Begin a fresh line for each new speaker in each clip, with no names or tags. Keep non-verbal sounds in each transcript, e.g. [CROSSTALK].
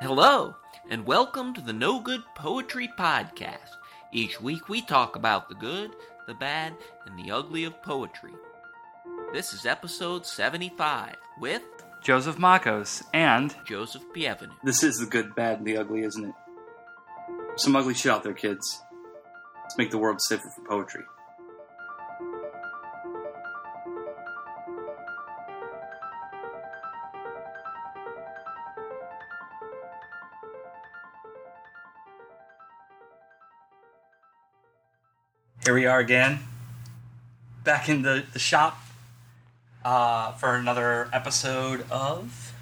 Hello, and welcome to the No Good Poetry Podcast. Each week we talk about the good, the bad, and the ugly of poetry. This is episode 75 with
Joseph Makkos, and
Joseph Bienvenu.
This is the good, bad, and the ugly, isn't it? Some ugly shit out there, kids. Let's make the world safer for poetry.
We are again, back in the, the shop uh, for another episode of.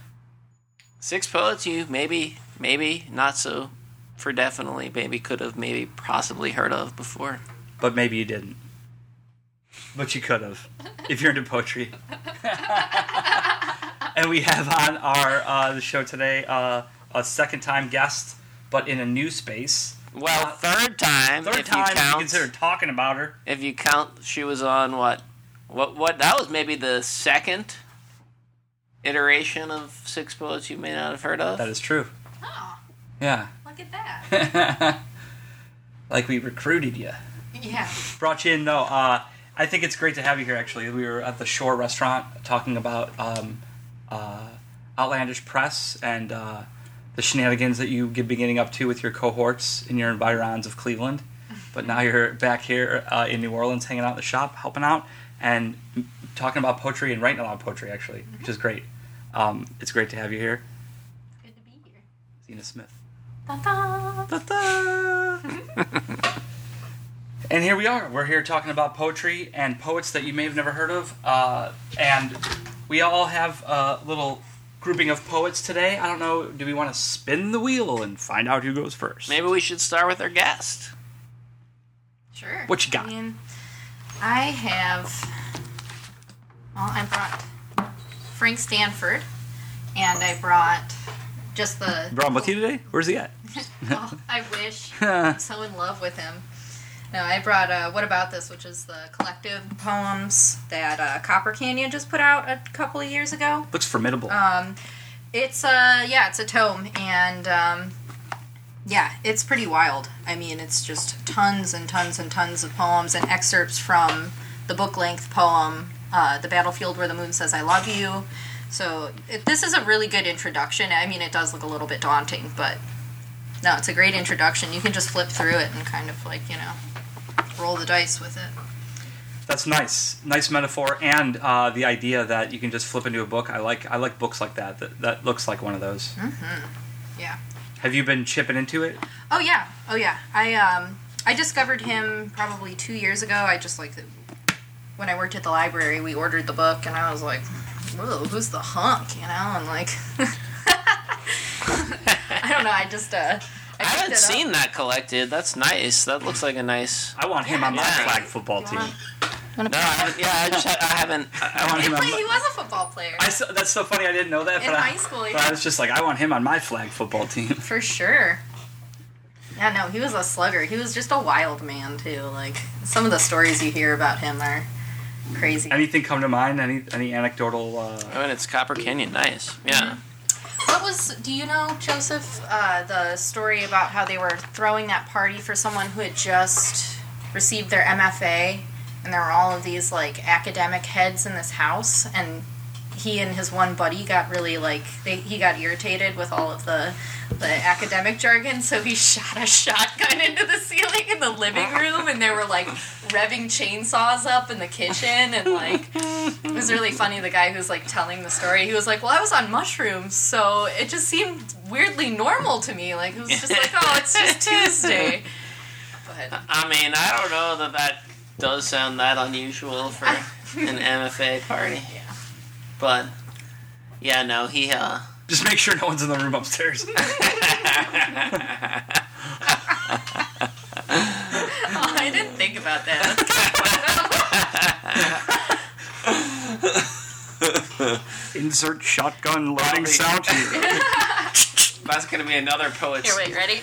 Six poets you maybe, maybe not so for definitely, maybe could have, maybe possibly heard of before.
But maybe you didn't. But you could have, if you're into poetry. [LAUGHS] and we have on our uh, the show today uh, a second time guest, but in a new space.
Well, third time
Third
if
time
you
if you
count.
consider talking about her.
if you count, she was on what? What? What? That was maybe the second iteration of Six Poets you may not have heard of.
That is true.
Oh,
Yeah.
look at that. [LAUGHS]
like we recruited you.
Yeah.
brought you in. No, uh, I think it's great to have you here. Actually, we were at the Shore Restaurant talking about um, uh, Outlandish Press and uh, the shenanigans that you've been getting up to with your cohorts in your environs of Cleveland. But now you're back here uh, in New Orleans, hanging out in the shop, helping out, and talking about poetry and writing a lot of poetry, actually, which is great. Um, it's great to have you here,
Good to be here.
Zena Smith.
Ta-da.
Ta-da! and here we are. We're here talking about poetry and poets that you may have never heard of. Uh, and we all have a little grouping of poets today. I don't know. Do we want to spin the wheel and find out who goes first?
maybe we should start with our guest.
Sure.
What you got?
I mean, I have. Well, I brought Frank Stanford, and I brought just the.
You brought him with you today? Where's he at? [LAUGHS]
oh, I wish. [LAUGHS] I'm so in love with him. No, I brought uh, What About This, which is the collective poems that uh, Copper Canyon just put out a couple of years ago.
Looks formidable.
Um, it's uh yeah, it's a tome, and um, yeah, it's pretty wild. I mean, it's just tons and tons and tons of poems and excerpts from the book length poem, uh, "The Battlefield Where the Moon Says I Love You." So it, this is a really good introduction. I mean, it does look a little bit daunting, but no, it's a great introduction. You can just flip through it and kind of like you know roll the dice with it.
That's nice. Nice metaphor, and uh, the idea that you can just flip into a book. I like. I like books like that. That, that looks like one of those.
Yeah.
Have you been chipping into it?
Oh yeah, oh yeah. I um I discovered him probably two years ago. I just like when I worked at the library, we ordered the book, and I was like, "Whoa, who's the hunk?" You know, and like, [LAUGHS] I don't know. I just uh, I,
I haven't
it up.
seen that collected. That's nice. That looks like a nice.
I want him on my
Yeah.
flag football team.
No, I haven't, yeah, I just I haven't. [LAUGHS]
I want
He,
him on.
played,
my-
he was a football player
I saw, that's so funny. I didn't know that.
in
but I,
high school.
but I was just like, I want him on my flag football team.
for sure. Yeah, no, he was a slugger. He was just a wild man too. Like some of the stories you hear about him are crazy.
Anything come to mind? Any any anecdotal? Uh,
I mean, it's Copper Canyon. Nice. Yeah.
Was? Do you know, Joseph, uh, the story about how they were throwing that party for someone who had just received their MFA, and there were all of these like academic heads in this house, and he and his one buddy got really like they, he got irritated with all of the the academic jargon, so he [LAUGHS] shot a shotgun into the ceiling in the living room, and they were like revving chainsaws up in the kitchen, and like it was really funny. The guy who's like telling the story, he was like, "Well, I was on mushrooms, so it just seemed weirdly normal to me. Like it was just like, oh, it's just [LAUGHS] Tuesday." But
I mean, I don't know that that does sound that unusual for [LAUGHS] an MFA party.
Yeah.
But yeah, no, he uh
just make sure no one's in the room upstairs. [LAUGHS]
oh, I didn't think about that.
Insert shotgun loading sound here. [LAUGHS]
that's gonna be another poet's
Here, wait, ready?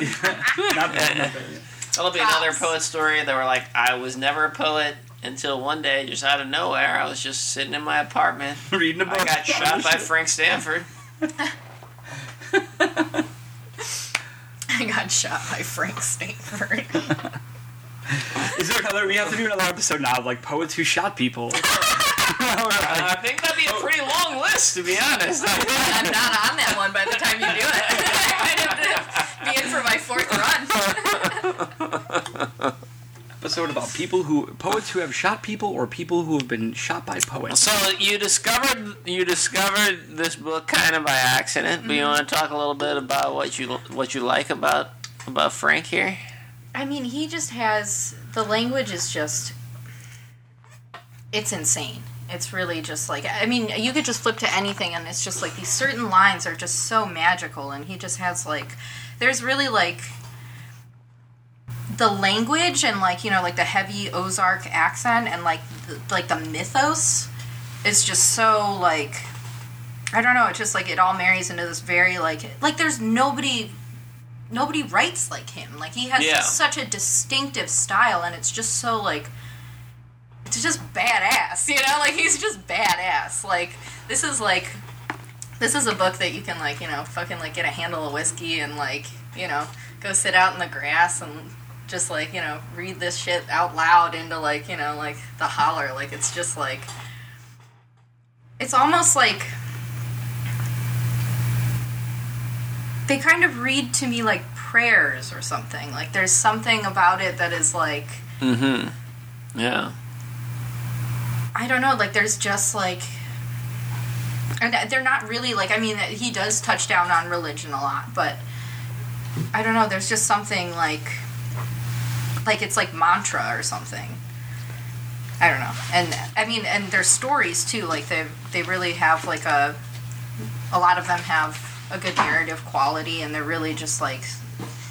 [LAUGHS]
not bad, not bad.
that'll be another poet story that were like I was never a poet until one day, just out of nowhere, I was just sitting in my apartment. [LAUGHS]
Reading a book.
I got shot by Frank Stanford. [LAUGHS]
I got shot by Frank Stanford.
Is there another? We have to do another episode now of like poets who shot people. [LAUGHS]
Uh, I think that'd be a pretty long list, to be honest.
I'm not on that one by the time you do it. I'd have to be in for my fourth run.
Episode about people who poets who have shot people or people who have been shot by poets.
So you discovered you discovered this book kind of by accident, but you mm-hmm. want to talk a little bit about what you what you like about about Frank here?
I mean, he just has the language is just it's insane. It's really just like I mean, you could just flip to anything and it's just like these certain lines are just so magical and he just has like there's really like the language and like, you know, like the heavy Ozark accent and like the, like the mythos is just so like I don't know, it's just like it all marries into this very like like there's nobody nobody writes like him. Like he has
Yeah.
such a distinctive style, and it's just so like it's just badass. You know, like he's just badass. Like this is like this is a book that you can like you know fucking like get a handle of whiskey and like you know go sit out in the grass and just like you know read this shit out loud into like you know like the holler. Like it's just like it's almost like they kind of read to me like prayers or something. Like there's something about it that is like
Mm-hmm. Yeah.
I don't know. Like there's just like, and they're not really like. I mean, he does touch down on religion a lot, but I don't know. There's just something like, like it's like mantra or something. I don't know. And I mean, and their stories too. Like they they really have like a, a lot of them have a good narrative quality, and they're really just like,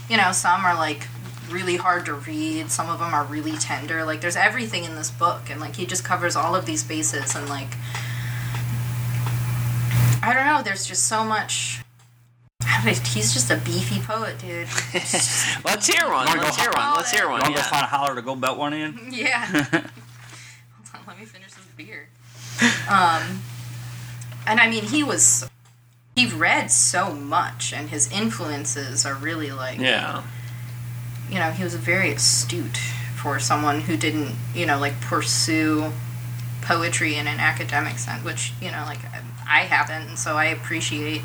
you know, some are like really hard to read. Some of them are really tender. Like there's everything in this book, and like he just covers all of these bases, and like I don't know. There's just so much. I don't know, He's just a beefy poet, dude. [LAUGHS]
Let's hear one.
Wanna go
Let's hear one. Let's hear one.
You want to go
Yeah.
find a holler to go belt one in? [LAUGHS]
yeah. [LAUGHS] Hold on, let me finish this beer. Um, and I mean, he was. He read so much, and his influences are really like.
Yeah.
you know, he was very astute for someone who didn't, you know, like pursue poetry in an academic sense, which, you know, like I haven't, and so I appreciate,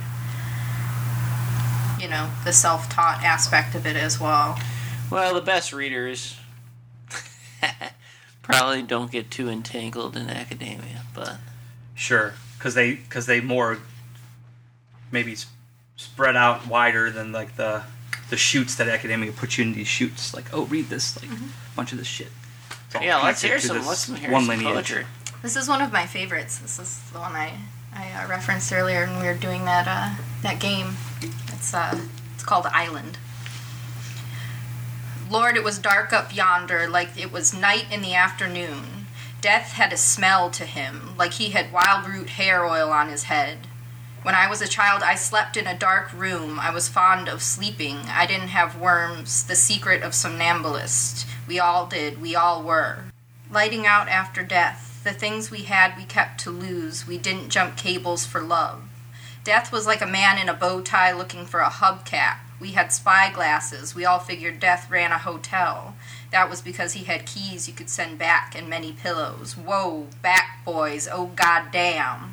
you know, the self taught aspect of it as well.
Well, the best readers [LAUGHS] probably don't get too entangled in academia, but
Sure, because they because they more maybe s- spread out wider than like the the shoots that academia puts you in these shoots. Like, oh, read this like a bunch of this shit. It's
yeah, let's
connected
hear
to
some. Let's hear
one
some
lineage.
poetry.
This is one of my favorites. This is the one I, I uh, referenced earlier when we were doing that uh, that game. It's uh it's called Island. Lord, it was dark up yonder, like it was night in the afternoon. Death had a smell to him, like he had wild root hair oil on his head. When I was a child, I slept in a dark room. I was fond of sleeping. I didn't have worms, the secret of somnambulist. We all did, we all were. Lighting out after death, the things we had we kept to lose. We didn't jump cables for love. Death was like a man in a bow tie looking for a hubcap. We had spy glasses. We all figured Death ran a hotel. That was because he had keys you could send back and many pillows. Whoa, back boys, oh goddamn.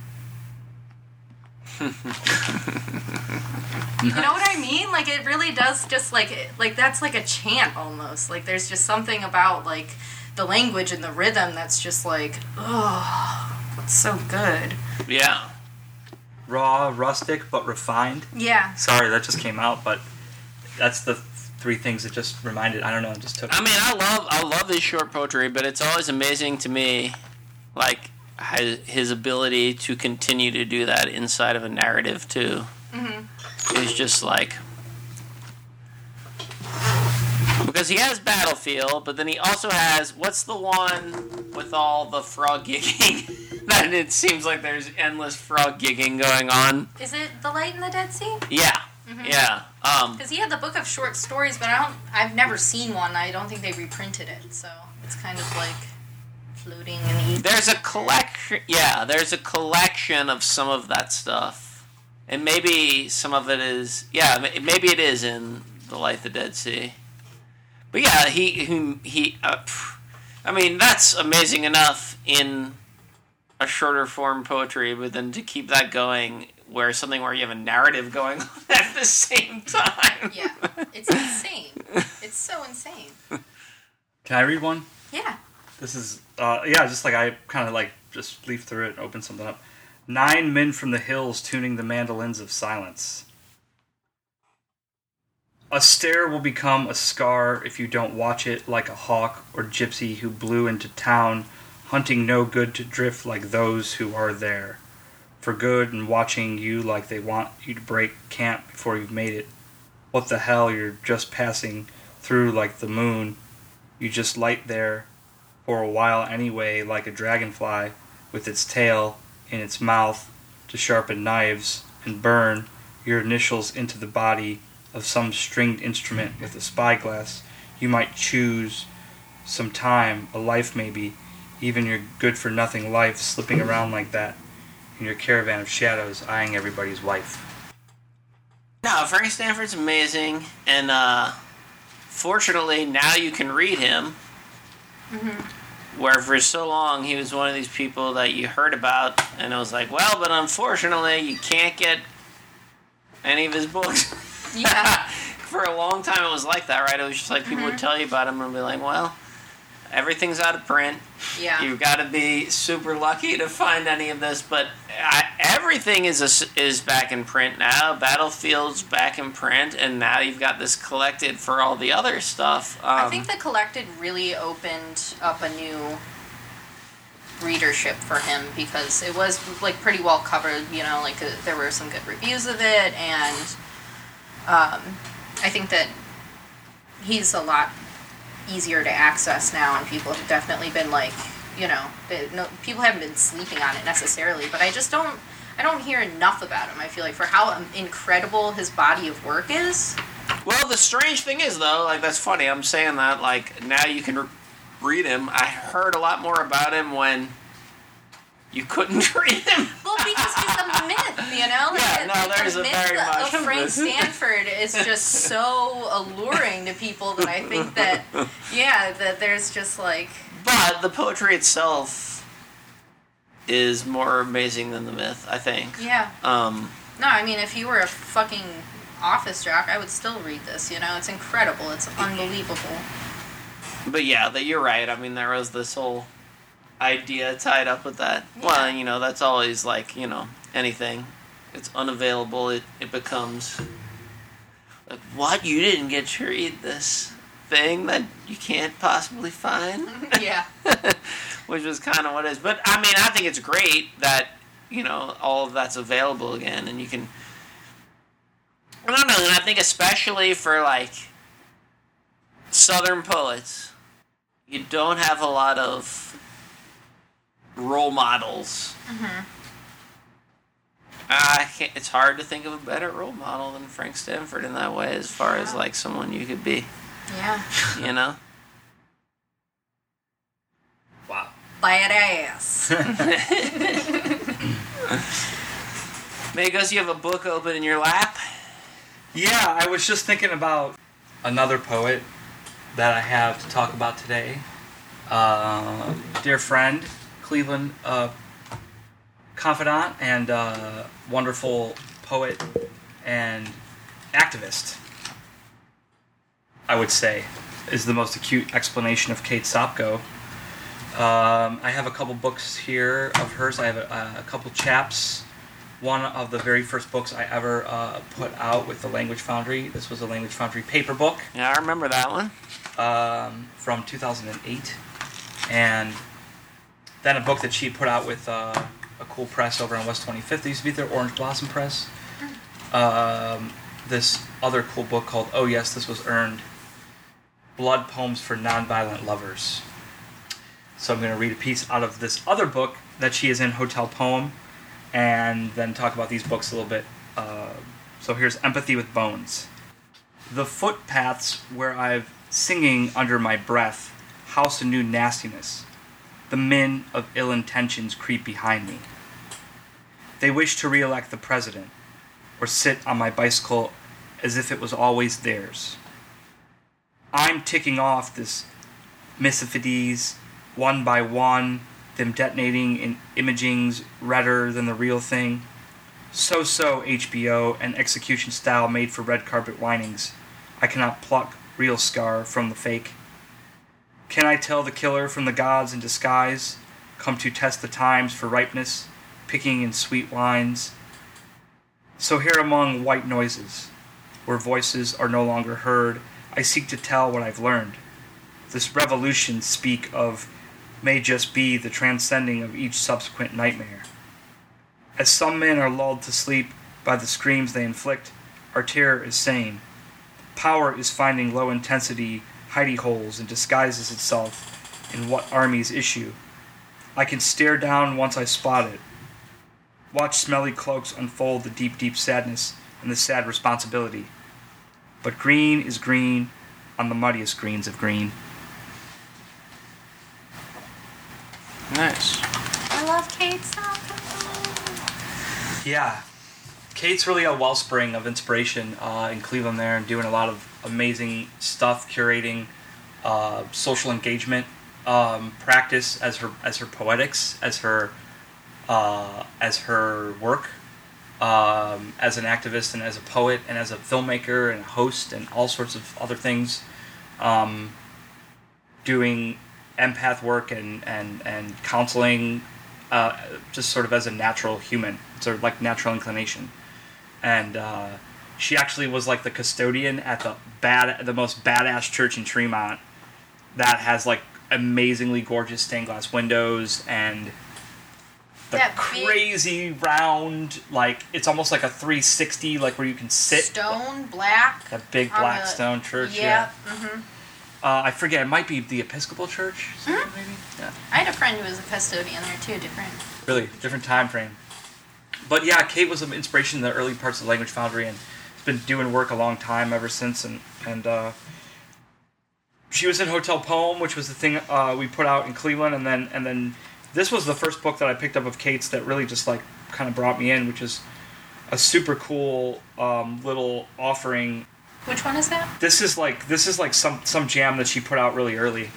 [LAUGHS] You know what I mean? Like it really does just like like that's like a chant almost. Like there's just something about like the language and the rhythm that's just like oh, it's so good.
Yeah.
Raw, rustic, but refined.
Yeah.
Sorry, that just came out, but that's the three things that just reminded. I don't know, it just took.
I mean, I love I love this short poetry, but it's always amazing to me, like his, his ability to continue to do that inside of a narrative too. Mm-hmm. Is just like because he has Battlefield, but then he also has what's the one with all the frog gigging? [LAUGHS] that it seems like there's endless frog gigging going on.
Is it The Light in the Dead See?
Yeah, yeah. Um,
Because he had the book of short stories, but I don't. I've never seen one. I don't think they reprinted it, so it's kind of like floating in the ether.
There's a collection. Yeah, there's a collection of some of that stuff and maybe some of it is yeah maybe it is in the light of the dead see but yeah he he, he uh, i mean that's amazing enough in a shorter form poetry but then to keep that going where something where you have a narrative going on [LAUGHS] at the same time
Yeah, it's insane. [LAUGHS] It's so insane.
Can I read one?
Yeah.
This is, uh, yeah, just like I kind of like just leaf through it and open something up. Nine men from the hills tuning the mandolins of silence. A stare will become a scar if you don't watch it like a hawk or gypsy who blew into town, hunting no good to drift like those who are there. For good and watching you like they want you to break camp before you've made it. What the hell, you're just passing through like the moon. You just light there for a while anyway, like a dragonfly, with its tail in its mouth to sharpen knives and burn your initials into the body of some stringed instrument with a spyglass. You might choose some time, a life maybe, even your good for nothing life slipping around like that in your caravan of shadows, eyeing everybody's wife.
No, Frank Stanford's amazing, and uh, fortunately now you can read him. Where for so long he was one of these people that you heard about, and it was like, well, but unfortunately you can't get any of his books. [LAUGHS] [LAUGHS]
Yeah.
for a long time it was like that, right? It was just like people would tell you about him and be like, well, everything's out of print.
Yeah.
You've got to be super lucky to find any of this, but I, everything is a is back in print now. Battlefield's back in print, and now you've got this collected for all the other stuff. Um,
I think the collected really opened up a new readership for him because it was like pretty well covered. You know, like uh, there were some good reviews of it, and um, I think that he's a lot easier to access now, and people have definitely been like, you know, they, no, people haven't been sleeping on it necessarily, but I just don't. I don't hear enough about him. I feel like for how incredible his body of work is.
Well, the strange thing is, though, like that's funny. I'm saying that like now you can re- read him. I heard a lot more about him when you couldn't [LAUGHS] read him.
Well, because he's a myth, you know. Like,
Yeah, no,
the-
there's
the
a
myth
very much of
Frank. Stanford is just [LAUGHS] so alluring to people that I think that, yeah, that there's just like,
But the poetry itself is more amazing than the myth. I think.
yeah.
Um,
No, I mean, if you were a fucking office jock, I would still read this. You know, it's incredible. It's unbelievable.
But yeah, that you're right. I mean, there was this whole idea tied up with that. Well, you know, that's always like you know anything. It's unavailable. It it becomes like what you didn't get to read this thing that you can't possibly find. [LAUGHS]
Yeah. [LAUGHS]
Which was kind of what it is. But I mean, I think it's great that you know all of that's available again, and you can. I don't know, and I think especially for like Southern poets, you don't have a lot of role models. I can't, it's hard to think of a better role model than Frank Stanford in that way, as far as like someone you could be,
Yeah. [LAUGHS]
you know.
Wow.
Badass. [LAUGHS]
Makkos, you have a book open in your lap.
Yeah, I was just thinking about another poet that I have to talk about today. Uh, dear friend, Cleveland uh, confidant and uh, wonderful poet and activist, I would say, is the most acute explanation of Kate Sopko. Um, I have a couple books here of hers. I have a, a couple chaps one of the very first books I ever uh, put out with the Language Foundry. This was a Language Foundry paper book
Yeah, I remember that one.
um, from 2008, and then a book that she put out with uh, a cool press over on West 25th. They used to be there, Orange Blossom Press. Um, this other cool book called Oh Yes, This Was Earned Blood Poems for Nonviolent Lovers. So I'm going to read a piece out of this other book that she is in, Hotel Poem, and then talk about these books a little bit. Uh, so here's Empathy with Bones. The footpaths where I've singing under my breath house a new nastiness. The men of ill intentions creep behind me. They wish to re elect the president. or sit on my bicycle as if it was always theirs. I'm ticking off this Misophides one by one, them detonating in imagings redder than the real thing. So so HBO and execution style made for red carpet whinings. I cannot pluck real scar from the fake. Can I tell the killer from the gods in disguise, come to test the times for ripeness, picking in sweet wines? So here among white noises, where voices are no longer heard, I seek to tell what I've learned. This revolution speak of may just be the transcending of each subsequent nightmare. As some men are lulled to sleep by the screams they inflict, our terror is sane. Power is finding low intensity hidey holes and disguises itself in what armies issue. I can stare down once I spot it. Watch smelly cloaks unfold the deep, deep sadness and the sad responsibility. But green is green on the muddiest greens of green.
Nice.
I love Kate Salvo.
Yeah. Kate's really a wellspring of inspiration uh, in Cleveland there and doing a lot of amazing stuff, curating uh, social engagement um, practice as her as her poetics, as her uh, as her work, um, as an activist and as a poet and as a filmmaker and host and all sorts of other things, um, doing empath work and and and counseling, uh, just sort of as a natural human, sort of like natural inclination, and. She actually was like the custodian at the bad, the most badass church in Tremont, that has like amazingly gorgeous stained glass windows and the
That big-
crazy round, like it's almost like a 360, like where you can sit.
Stone, black.
That big black
the-
stone church.
Yeah. Mm-hmm.
Uh, I forget. It might be the Episcopal Church.
Mhm.
Maybe. Yeah.
I had a friend who was a custodian there too. Different.
Really different time frame. But yeah, Kate was an inspiration in the early parts of Language Foundry, and been doing work a long time ever since. And and uh, she was in Hotel Poem, which was the thing uh, we put out in Cleveland, and then and then this was the first book that I picked up of Kate's that really just like kind of brought me in, which is a super cool um, little offering.
Which one is that?
This is like this is like some some jam that she put out really early.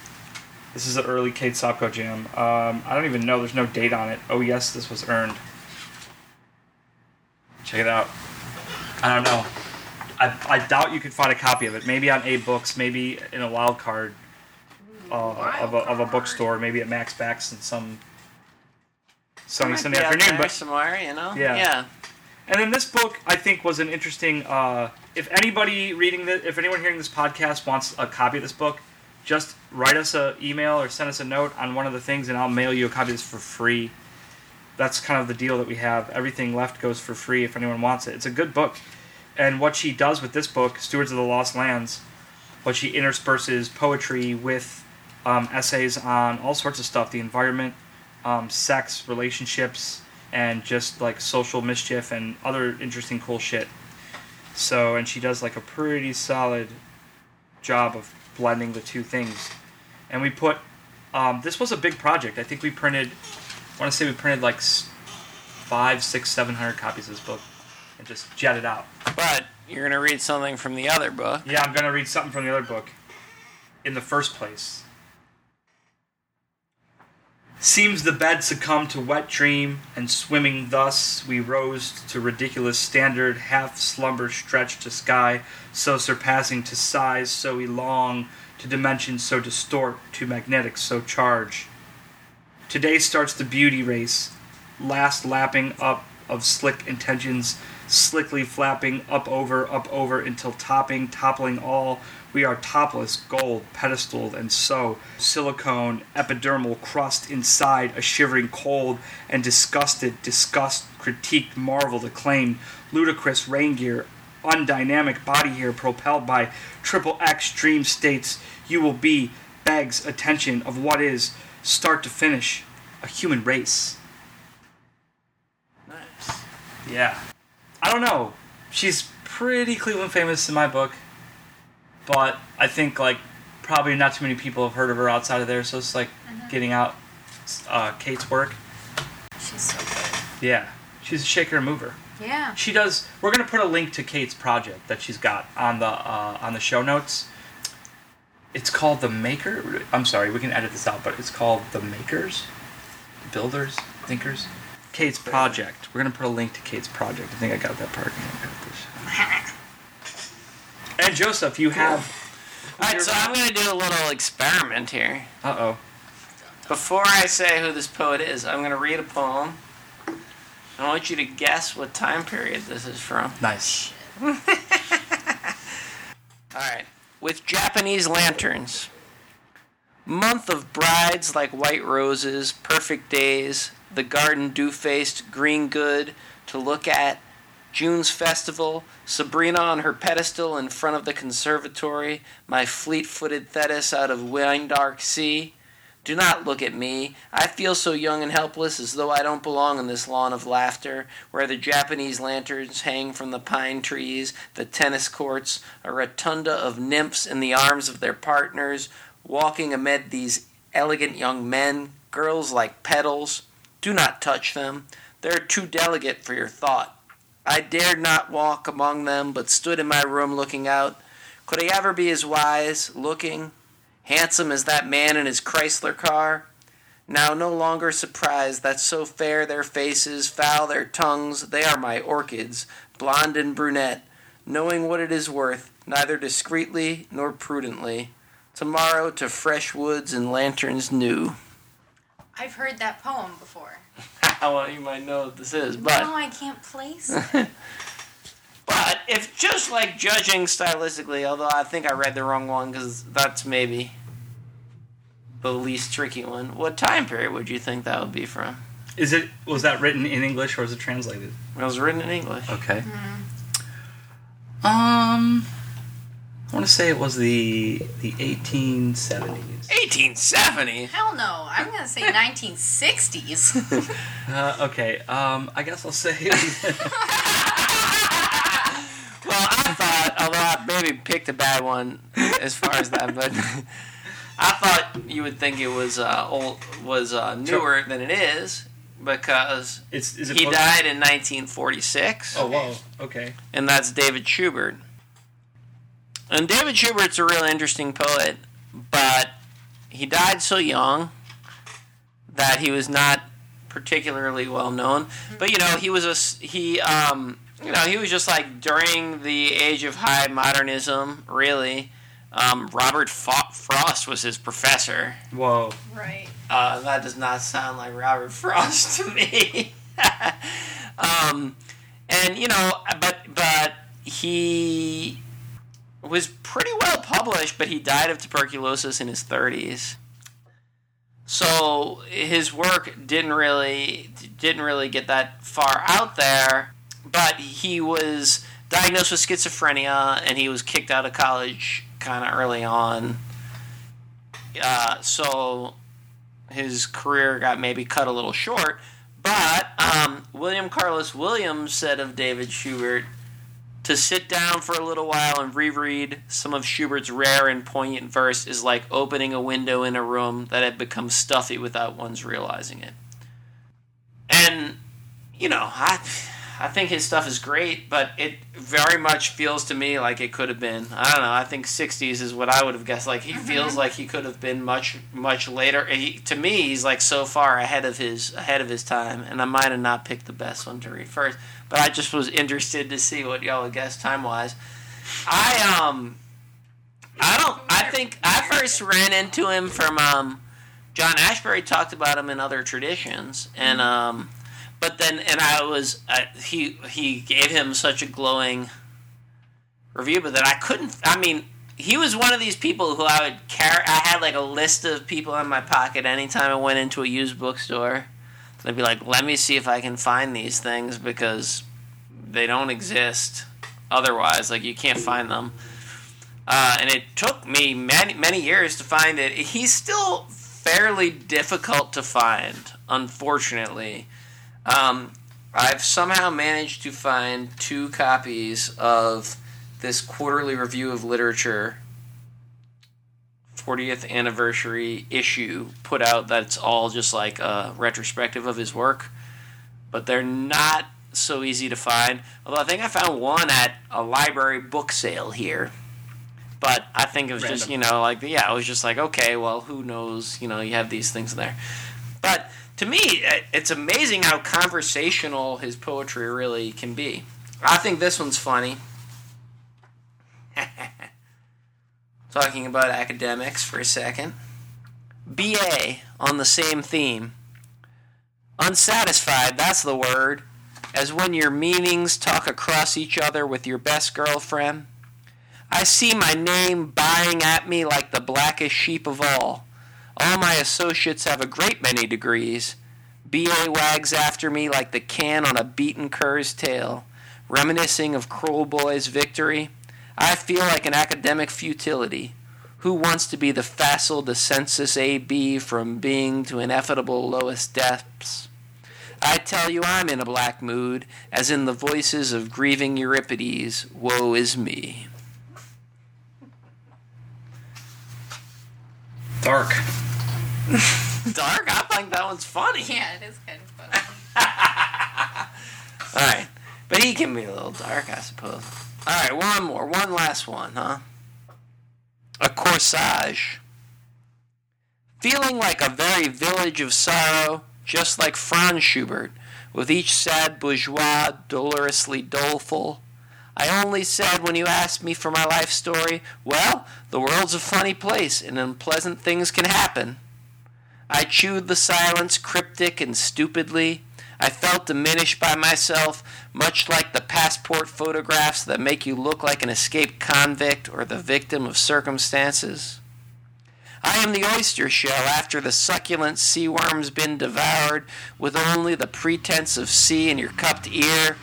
This is an early Kate Sopko jam. Um, I don't even know. There's no date on it. Oh yes, this was earned. Check it out. I don't know. I, I doubt you could find a copy of it. Maybe on AbeBooks, maybe in a wild card uh, of, a, of a bookstore, maybe at Mac's Backs in some sunny Sunday afternoon. But
somewhere, you know.
Yeah.
Yeah.
and then this book, I think, was an interesting. Uh, if anybody reading this, if anyone hearing this podcast wants a copy of this book, just write us an email or send us a note on one of the things, and I'll mail you a copy of this for free. That's kind of the deal that we have. Everything left goes for free if anyone wants it. It's a good book, and what she does with this book, Stewards of the Lost Lands, what she intersperses poetry with um, essays on all sorts of stuff: the environment, um, sex, relationships, and just like social mischief and other interesting cool shit. So, and she does like a pretty solid job of blending the two things. And we put, um, this was a big project. I think we printed, want to say we printed like five, six, seven hundred copies of this book and just jetted out.
But you're gonna read something from the other book.
Yeah, I'm gonna read something from the other book. In the first place. Seems the bed succumbed to wet dream, and swimming thus, we rose to ridiculous standard, half slumber stretched to sky, so surpassing to size, so we long, to dimensions so distort, to magnetics so charge. Today starts the beauty race, last lapping up of slick intentions, slickly flapping up over, up over until topping, toppling all. We are topless, gold, pedestaled, and so silicone, epidermal crust inside, a shivering cold, and disgusted, disgust, critiqued, marveled, acclaimed, ludicrous rain gear, undynamic body here, propelled by triple X dream states. You will be begs attention of what is, start to finish, a human race.
Nice.
Yeah. I don't know. She's pretty Cleveland famous in my book. But I think like probably not too many people have heard of her outside of there, so it's like getting out uh, Kate's work.
She's so good.
Yeah. She's a shaker and mover.
Yeah.
She does. We're gonna put a link to Kate's project that she's got on the uh, on the show notes. It's called the Maker. I'm sorry, we can edit this out, but it's called the Makers, Builders, Thinkers. Kate's project. We're gonna put a link to Kate's project. I think I got that part. [LAUGHS] And Joseph, you have.
All right, so I'm going to do a little experiment here.
Uh oh.
Before I say who this poet is, I'm going to read a poem. I want you to guess what time period this is from.
Nice. [LAUGHS]
All right. With Japanese lanterns. Month of brides like white roses, perfect days, the garden dew faced, green good to look at, June's festival, Sabrina on her pedestal in front of the conservatory, my fleet footed Thetis out of wine dark sea. Do not look at me. I feel so young and helpless as though I don't belong in this lawn of laughter, where the Japanese lanterns hang from the pine trees, the tennis courts, a rotunda of nymphs in the arms of their partners, walking amid these elegant young men, girls like petals. Do not touch them. They are too delicate for your thought. I dared not walk among them, but stood in my room looking out. Could I ever be as wise, looking, handsome as that man in his Chrysler car? Now no longer surprised that so fair their faces, foul their tongues, they are my orchids, blonde and brunette, knowing what it is worth, neither discreetly nor prudently. Tomorrow to fresh woods and lanterns new.
I've heard that poem before. [LAUGHS]
well, you might know what this is, but
no, I can't place it. [LAUGHS]
but if just like judging stylistically, although I think I read the wrong one because that's maybe the least tricky one. What time period would you think that would be from?
Is it was that written in English or is it translated?
It was written in English.
Okay. Um, I want to say it was the the 1870s.
1870.
Hell no. I'm going to say 1960s. [LAUGHS]
Uh, okay. Um, I guess I'll say. [LAUGHS]
Well, I thought, although I maybe picked a bad one as far as that, but I thought you would think it was uh, old, was uh, newer than it is because
it's is it?
he died in 1946.
Oh whoa. Okay.
and that's David Schubert. And David Schubert's a real interesting poet, but he died so young that he was not particularly well known. But you know, he was a he um you know he was just like during the age of high modernism, really. Um, Robert Fo- Frost was his professor.
Whoa.
right.
Uh, that does not sound like Robert [LAUGHS] Frost to me. [LAUGHS] um, and you know, but but he was pretty well published, but he died of tuberculosis in his thirties. So his work didn't really didn't really get that far out there, but he was diagnosed with schizophrenia and he was kicked out of college kind of early on. Uh, so his career got maybe cut a little short. But um, William Carlos Williams said of David Schubert to sit down for a little while and reread some of Schubert's rare and poignant verse is like opening a window in a room that had become stuffy without one's realizing it. And, you know, I, I think his stuff is great, but it very much feels to me like it could have been. I don't know. I think '60s is what I would have guessed. Like he feels like he could have been much, much later. He, to me, he's like so far ahead of his ahead of his time, and I might have not picked the best one to read first. But I just was interested to see what y'all would guess time wise. I um, I don't. I think I first ran into him from um, John Ashbery talked about him in other traditions, and um, but then and I was he he gave him such a glowing review, but that I couldn't. I mean, he was one of these people who I would carry. I had like a list of people in my pocket anytime I went into a used bookstore. I'd be like, let me see if I can find these things because they don't exist otherwise. Like you can't find them. Uh, and it took me many many years to find it. He's still fairly difficult to find, unfortunately. Um, I've somehow managed to find two copies of this quarterly review of literature 40th anniversary issue put out that's all just like a retrospective of his work but they're not so easy to find. Although I think I found one at a library book sale here. But I think it was just, you know, like, yeah, I was just like, okay, well, who knows? You know, you have these things there. But to me, it's amazing how conversational his poetry really can be. I think this one's funny. [LAUGHS] Talking about academics for a second. BA on the same theme. Unsatisfied, that's the word, as when your meanings talk across each other with your best girlfriend. I see my name buying at me like the blackest sheep of all. All my associates have a great many degrees. BA wags after me like the can on a beaten cur's tail, reminiscing of Kroll Boy's victory. I feel like an academic futility. Who wants to be the facile descensus AB from being to ineffable lowest depths? I tell you I'm in a black mood, as in the voices of grieving Euripides, woe is me.
Dark. [LAUGHS]
Dark? I think that one's funny.
Yeah, it is kind of funny. [LAUGHS]
Alright. But he can be a little dark, I suppose. Alright, one more. One last one, huh? A corsage. Feeling like a very village of sorrow, just like Franz Schubert, with each sad bourgeois dolorously doleful. I only said when you asked me for my life story, well, the world's a funny place and unpleasant things can happen. I chewed the silence cryptic and stupidly. I felt diminished by myself, much like the passport photographs that make you look like an escaped convict or the victim of circumstances. I am the oyster shell after the succulent sea worm's been devoured, with only the pretense of sea in your cupped ear.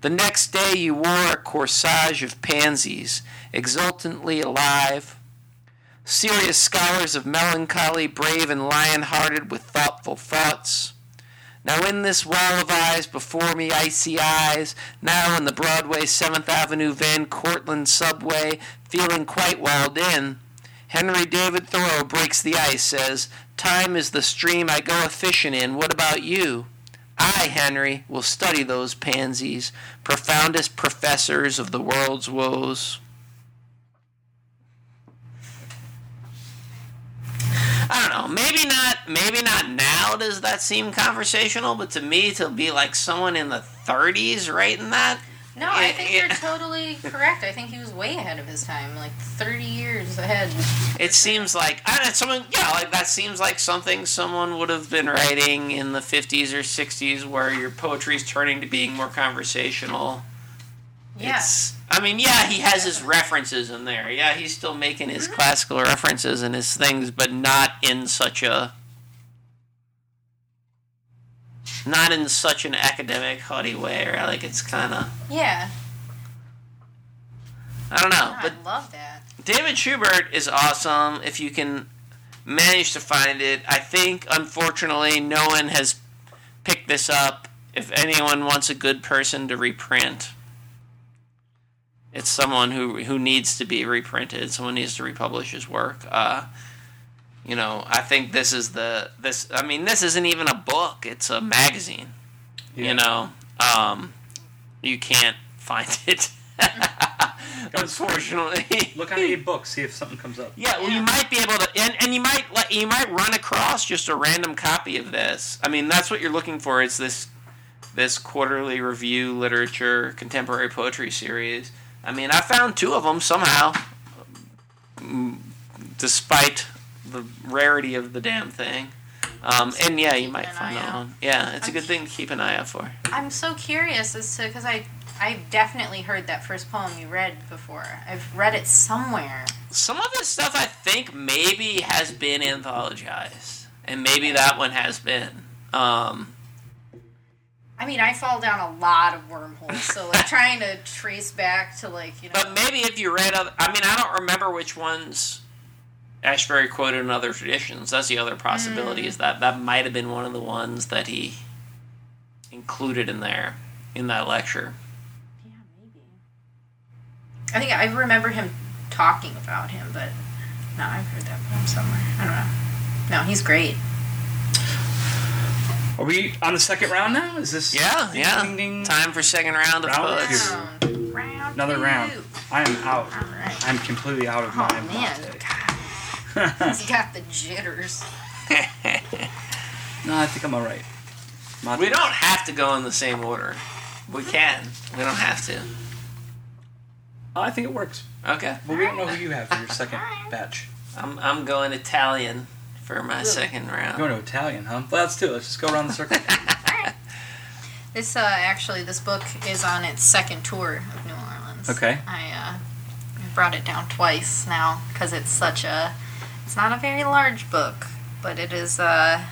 The next day you wore a corsage of pansies, exultantly alive, serious scholars of melancholy, brave and lion hearted with thoughtful thoughts. Now in this wall of eyes before me, icy eyes, now in the Broadway 7th Avenue Van Cortlandt subway, feeling quite walled in, Henry David Thoreau breaks the ice, says, Time is the stream I go a fishing in. What about you? I, Henry, will study those pansies, profoundest professors of the world's woes. I don't know. Maybe not. Maybe not now. Does that seem conversational? But to me, to be like someone in the 30s writing that,
No, I think you're totally correct. I think he was way ahead of his time, like 30 years ahead.
it seems like I don't know, someone. Yeah, like that seems like something someone would have been writing in the 50s or 60s, where your poetry's turning to being more conversational.
Yeah.
I mean, yeah, he has his references in there. Yeah, he's still making his mm-hmm. classical references and his things, but not in such a not in such an academic, haughty way. Or like it's kind of
Yeah.
I don't know.
No,
But
I love that.
David Schubert is awesome. If you can manage to find it, I think unfortunately no one has picked this up. If anyone wants a good person to reprint, it's someone who who needs to be reprinted. Someone needs to republish his work. Uh, you know, I think this is the this. I mean, this isn't even a book; it's a magazine.
Yeah.
You know, um, you can't find [LAUGHS] it. Unfortunately,
Look on e-book, see if something comes up.
yeah, well, you might be able to, and, and you might like you might run across just a random copy of this. I mean, that's what you're looking for. It's this this quarterly review literature contemporary poetry series. I mean, I found two of them somehow, despite the rarity of the damn thing. Um, and yeah, you might find that
out.
one. Yeah, it's a
I'm
good thing to keep an eye out for.
I'm so curious as to because I I've definitely heard that first poem you read before. I've read it somewhere.
Some of this stuff I think maybe has been anthologized, and maybe that one has been. Um,
I mean, I fall down a lot of wormholes, so like [LAUGHS] trying to trace back to like you know.
But maybe if you read other, I mean, I don't remember which ones Ashbery quoted in other traditions. That's the other possibility mm. is that that might have been one of the ones that he included in there in that lecture.
Yeah, maybe. I think I remember him talking about him, but no, I've heard that poem somewhere. I don't know. No, he's great.
Are we on the second round now? Is this
Yeah,
ding,
yeah.
ding, ding?
Time for second round of
Round
poets.
two.
Round, round
Another
two.
round. I am out.
All right.
I'm completely out of
Oh
my
man, he's got the jitters. [LAUGHS]
No, I think I'm alright.
We don't have to go in the same order. We can. We don't have to.
I think it works.
Okay.
But we don't know who you have for your second batch.
I'm I'm going Italian for my second
You're
round.
going to Italian, huh? Well, let's do it. Let's just go around the circle. [LAUGHS] [LAUGHS]
This uh, actually, this book is on its second tour of New Orleans.
Okay.
I uh, brought it down twice now because it's such a. It's not a very large book, but it is. Uh,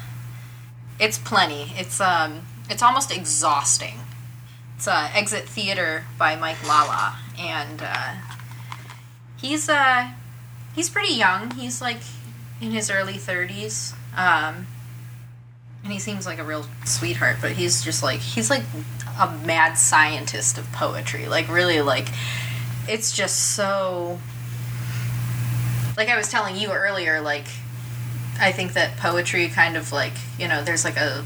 it's plenty. It's um. It's almost exhausting. It's uh, Exit Theater by Mike Lala, and uh, he's uh, he's pretty young. He's like in his early thirties. Um, and he seems like a real sweetheart but he's just like he's like a mad scientist of poetry like really like it's just so like i was telling you earlier like i think that poetry kind of like you know there's like a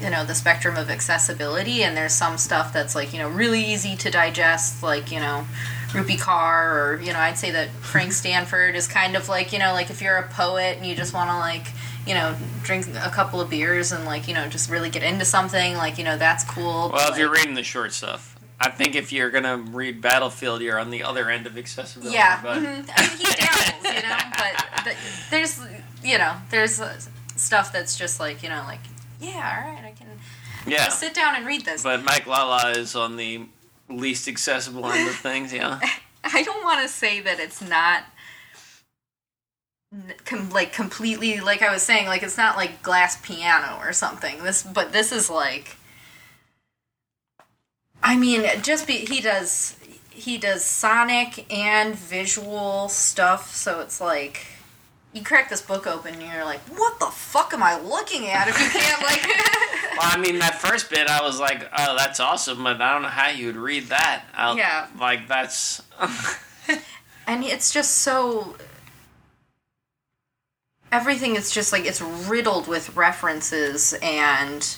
you know the spectrum of accessibility and there's some stuff that's like you know really easy to digest like you know Rupi Kaur or you know I'd say that Frank [LAUGHS] Stanford is kind of like you know like if you're a poet and you just want to like you know drink a couple of beers and like you know just really get into something like you know that's cool
Well, if
but,
you're reading the short stuff, I think if you're gonna read Battlefield, you're on the other end of accessibility.
yeah
But
mhm. I mean, he dabbles you know [LAUGHS] but th- there's you know there's uh, stuff that's just like you know like yeah all right I can
yeah.
just sit down and read this
But Mike Lala is on the least accessible end of things. Yeah. [LAUGHS]
I don't want to say that it's not com- like completely like I was saying like it's not like glass piano or something. This but this is like I mean just be he does he does sonic and visual stuff so it's like you crack this book open and you're like what the fuck am I looking at if you can't like [LAUGHS] [LAUGHS]
Well, I mean, that first bit, I was like, "Oh, that's awesome," but I don't know how you would read that. I'll,
Yeah.
Like that's. [LAUGHS]
and it's just so everything is just like it's riddled with references and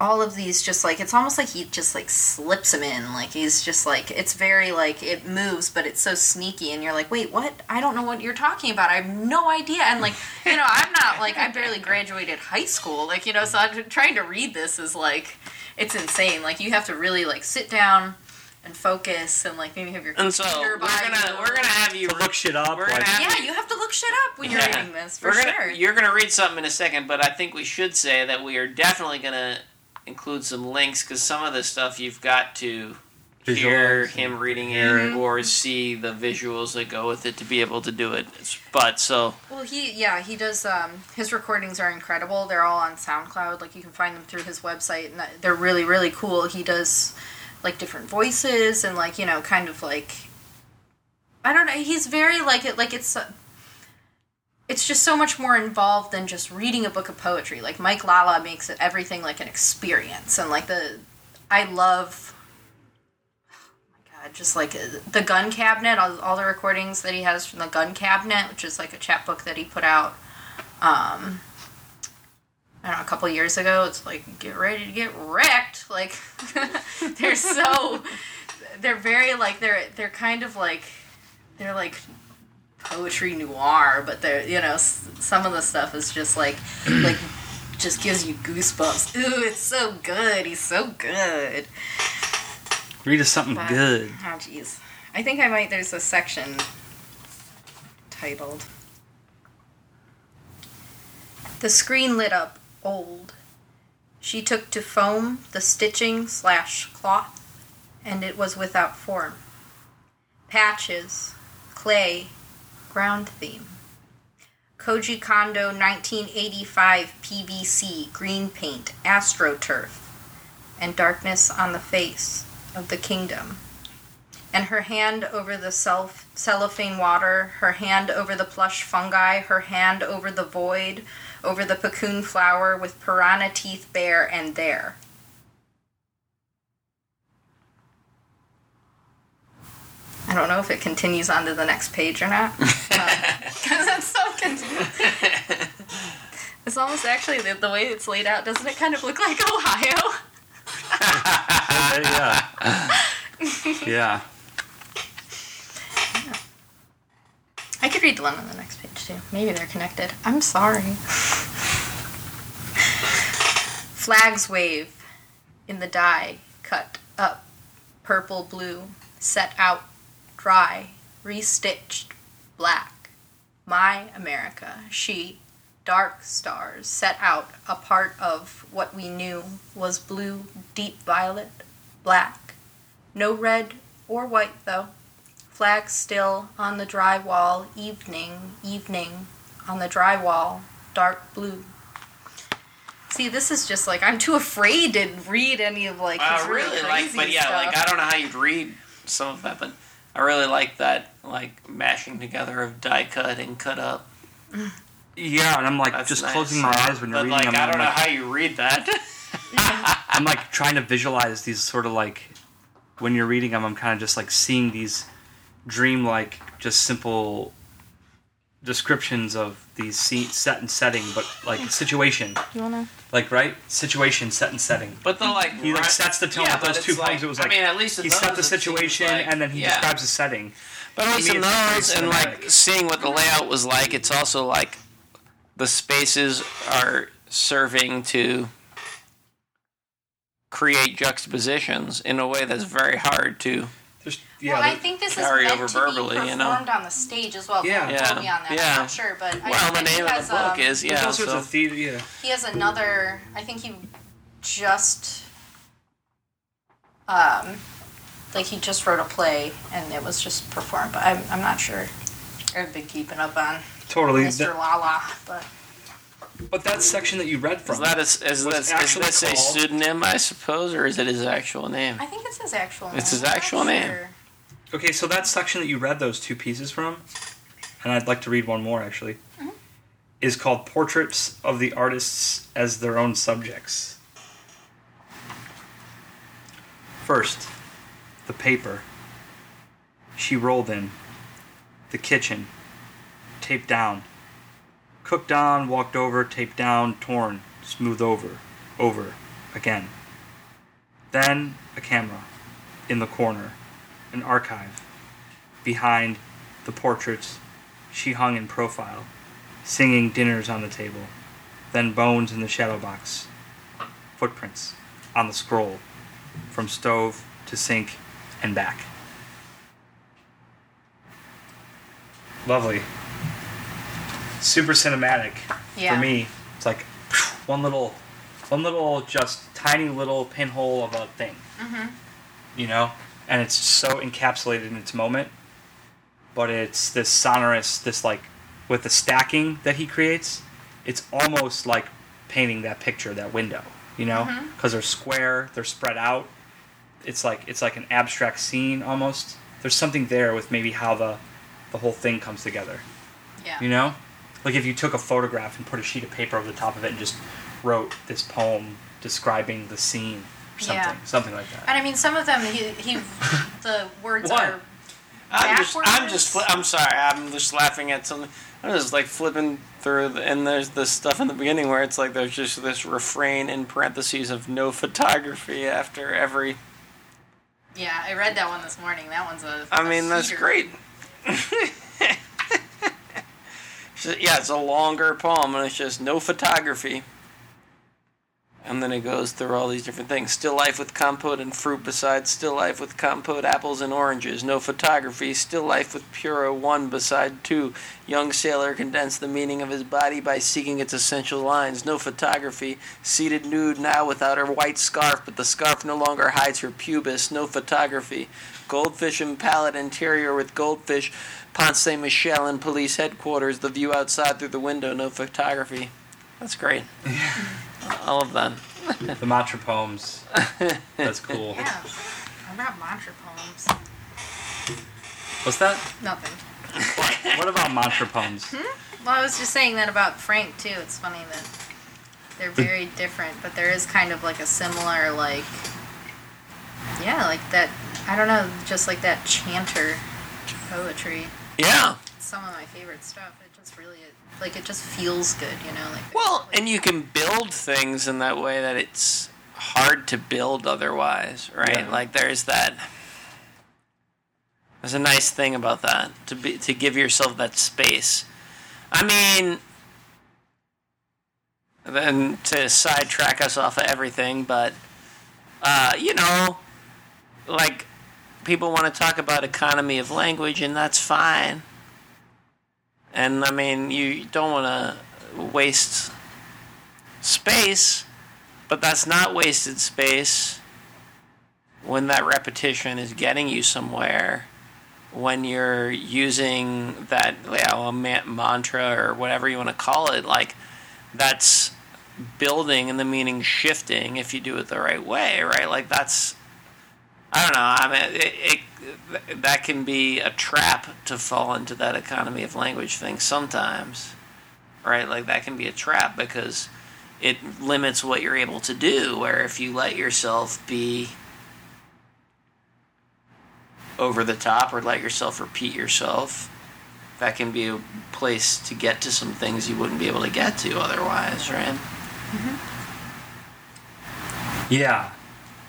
all of these just like it's almost like he just like slips them in like he's just like it's very like it moves but it's so sneaky and you're like wait what i don't know what you're talking about i have no idea and like you know i'm not like i barely graduated high school like you know so i'm trying to read this is like it's insane like you have to really like sit down and focus and like maybe have your
And so
computer
we're
by
gonna
you.
we're gonna have you
to look shit up.
We're gonna
like-
have
yeah you have to look shit up when you're
Yeah.
reading this for
We're gonna,
sure
You're gonna read something in a second, but I think we should say that we are definitely gonna include some links because some of the stuff you've got to hear him reading
hear
it
it.
or see the visuals that go with it to be able to do it. But so
Well, he yeah he does. Um, his recordings are incredible. They're all on SoundCloud. Like you can find them through his website, and that- they're really really cool. He does like different voices and like you know kind of like I don't know. He's very like it like it's. It's just so much more involved than just reading a book of poetry. Like Mike Lala makes it everything like an experience, and like the, I love. oh my God, Just like the gun cabinet, all, all the recordings that he has from the gun cabinet, which is like a chapbook that he put out, um, I don't know, a couple years ago. It's like get ready to get wrecked. Like [LAUGHS] they're so, they're very like they're they're kind of like, they're like poetry noir, but they're you know s- some of the stuff is just like [CLEARS THROAT] like just gives you goosebumps. Ooh, it's so good. He's so good.
Read us something
But-
good.
Oh, jeez. I think I might. There's a section titled "The screen lit up old." She took to foam the stitching slash cloth, and it was without form. Patches, clay, ground theme. Koji Kondo 1985 PVC green paint astroturf and darkness on the face of the kingdom. And her hand over the self cellophane water, her hand over the plush fungi, her hand over the void, over the cocoon flower with piranha teeth bare and there. I don't know if it continues on to the next page or not. Because [LAUGHS] it's so confusing. It's almost actually the, the way it's laid out. Doesn't it kind of look like Ohio? [LAUGHS]
yeah. yeah.
I could read the one on the next page too. Maybe they're connected. I'm sorry. Flags wave in the dye, cut up, purple, blue, set out, dry, restitched, black. My America, she, dark stars, set out, a part of what we knew was blue, deep violet, black. No red or white though flag still on the dry wall, evening, evening, on the dry wall, dark blue. See, this is just like I'm too afraid to read any of like
I really like,
crazy
but yeah,
stuff.
like I don't know how you'd read some of that, but I really like that like mashing together of die cut and cut up.
Yeah, and I'm like
That's
just
nice.
closing my eyes when you're
but
reading
like
them.
I don't know
I'm, like,
how you read that. [LAUGHS] [LAUGHS]
I'm like trying to visualize these sort of like when you're reading them. I'm kind of just like seeing these dream-like, just simple descriptions of these scene, set and setting, but like situation,
You wanna?
Like right situation, set and setting.
but the like
He like
right-
sets the tone
yeah,
with
but
those two
it's
poems. it was
I
like
mean, at least
he set the situation
like-
and then he
yeah.
describes the setting.
But at least in those, and like seeing what the layout was like, it's also like the spaces are serving to create juxtapositions in a way that's very hard to.
There's, yeah,
well, I think this is
carry
meant
over
to
verbally,
be
you
performed
know?
on the stage as well.
Yeah.
Yeah.
quote me on that.
Yeah.
I'm not sure, but I
Well,
know
the name of
has,
the book
um,
is
there's
yeah.
all sorts
so-
of theater. Yeah.
He has another. I think he just, um, like he just wrote a play and it was just performed. But I'm I'm not sure. I've been keeping up on
Totally.
Mr.
That-
Lala, but
but that section that you read from.
Is that a, is,
What's
this, is
actually
this a pseudonym, I suppose, or is it his actual name?
I think it's his actual. name.
It's his
I'm not
actual name.
sure.
Okay, so that section that you read those two pieces from, and I'd like to read one more actually,
Mm-hmm.
is called Portraits of the Artists as Their Own Subjects. First, the paper. She rolled in. The kitchen. Taped down. Cooked on, walked over, taped down, torn, smooth over, over, again. Then a camera. In the corner an archive. Behind the portraits, she hung in profile, singing dinners on the table, then bones in the shadow box, footprints on the scroll, from stove to sink and back. Lovely. Super cinematic
Yeah.
for me. It's like one little, one little, just tiny little pinhole of a thing. Mm-hmm. You know, and it's so encapsulated in its moment. But it's this sonorous, this like, with the stacking that he creates, it's almost like painting that picture, that window. You know, mm-hmm. because they're square, they're spread out. It's like it's like an abstract scene almost. There's something there with maybe how the the whole thing comes together.
Yeah.
You know? Like if you took a photograph and put a sheet of paper over the top of it and just wrote this poem describing the scene something.
Yeah.
Something like that.
And I mean, some of them, he, he [LAUGHS] the words
What?
are.
I'm just, I'm just, fli- I'm sorry, I'm just laughing at something. I'm just like flipping through, the, and there's this stuff in the beginning where it's like there's just this refrain in parentheses of no photography after every.
Yeah, I read that one this morning. That one's a.
I
a
mean, that's
heater.
great. [LAUGHS] So, yeah, it's a longer poem, and it's just no photography. And then it goes through all these different things. Still life with compote and fruit beside still life with compote, apples and oranges. No photography. Still life with Puro one beside two. Young sailor condensed the meaning of his body by seeking its essential lines. No photography. Seated nude now without her white scarf, but the scarf no longer hides her pubis. No photography. Goldfish and pallet interior with goldfish. Pont Saint Michel and police headquarters. The view outside through the window. No photography. That's great. [LAUGHS] I love that.
the mantra poems. That's cool.
Yeah. What about mantra poems?
What's that?
Nothing.
What about mantra poems? Hmm?
Well, I was just saying that about Frank too. It's funny that they're very different, but there is kind of like a similar like. Yeah, like that. I don't know, just like that chanter poetry.
Yeah.
It's some of my favorite stuff. It just really like it just feels good, you know. Like
Well,
like,
and you can build things in that way that it's hard to build otherwise, right?
Yeah.
Like there's that. There's a nice thing about that to be to give yourself that space. I mean, then to sidetrack us off of everything, but uh, you know, like people want to talk about economy of language, and that's fine. And I mean, you don't want to waste space, but that's not wasted space when that repetition is getting you somewhere. When you're using that yeah, mantra or whatever you want to call it, like that's building and the meaning shifting if you do it the right way, right? Like that's I don't know. I mean, it, it, that can be a trap to fall into that economy of language thing sometimes, right? Like that can be a trap because it limits what you're able to do. Where if you let yourself be over the top or let yourself repeat yourself, that can be a place to get to some things you wouldn't be able to get to otherwise, right? Mm-hmm.
Yeah.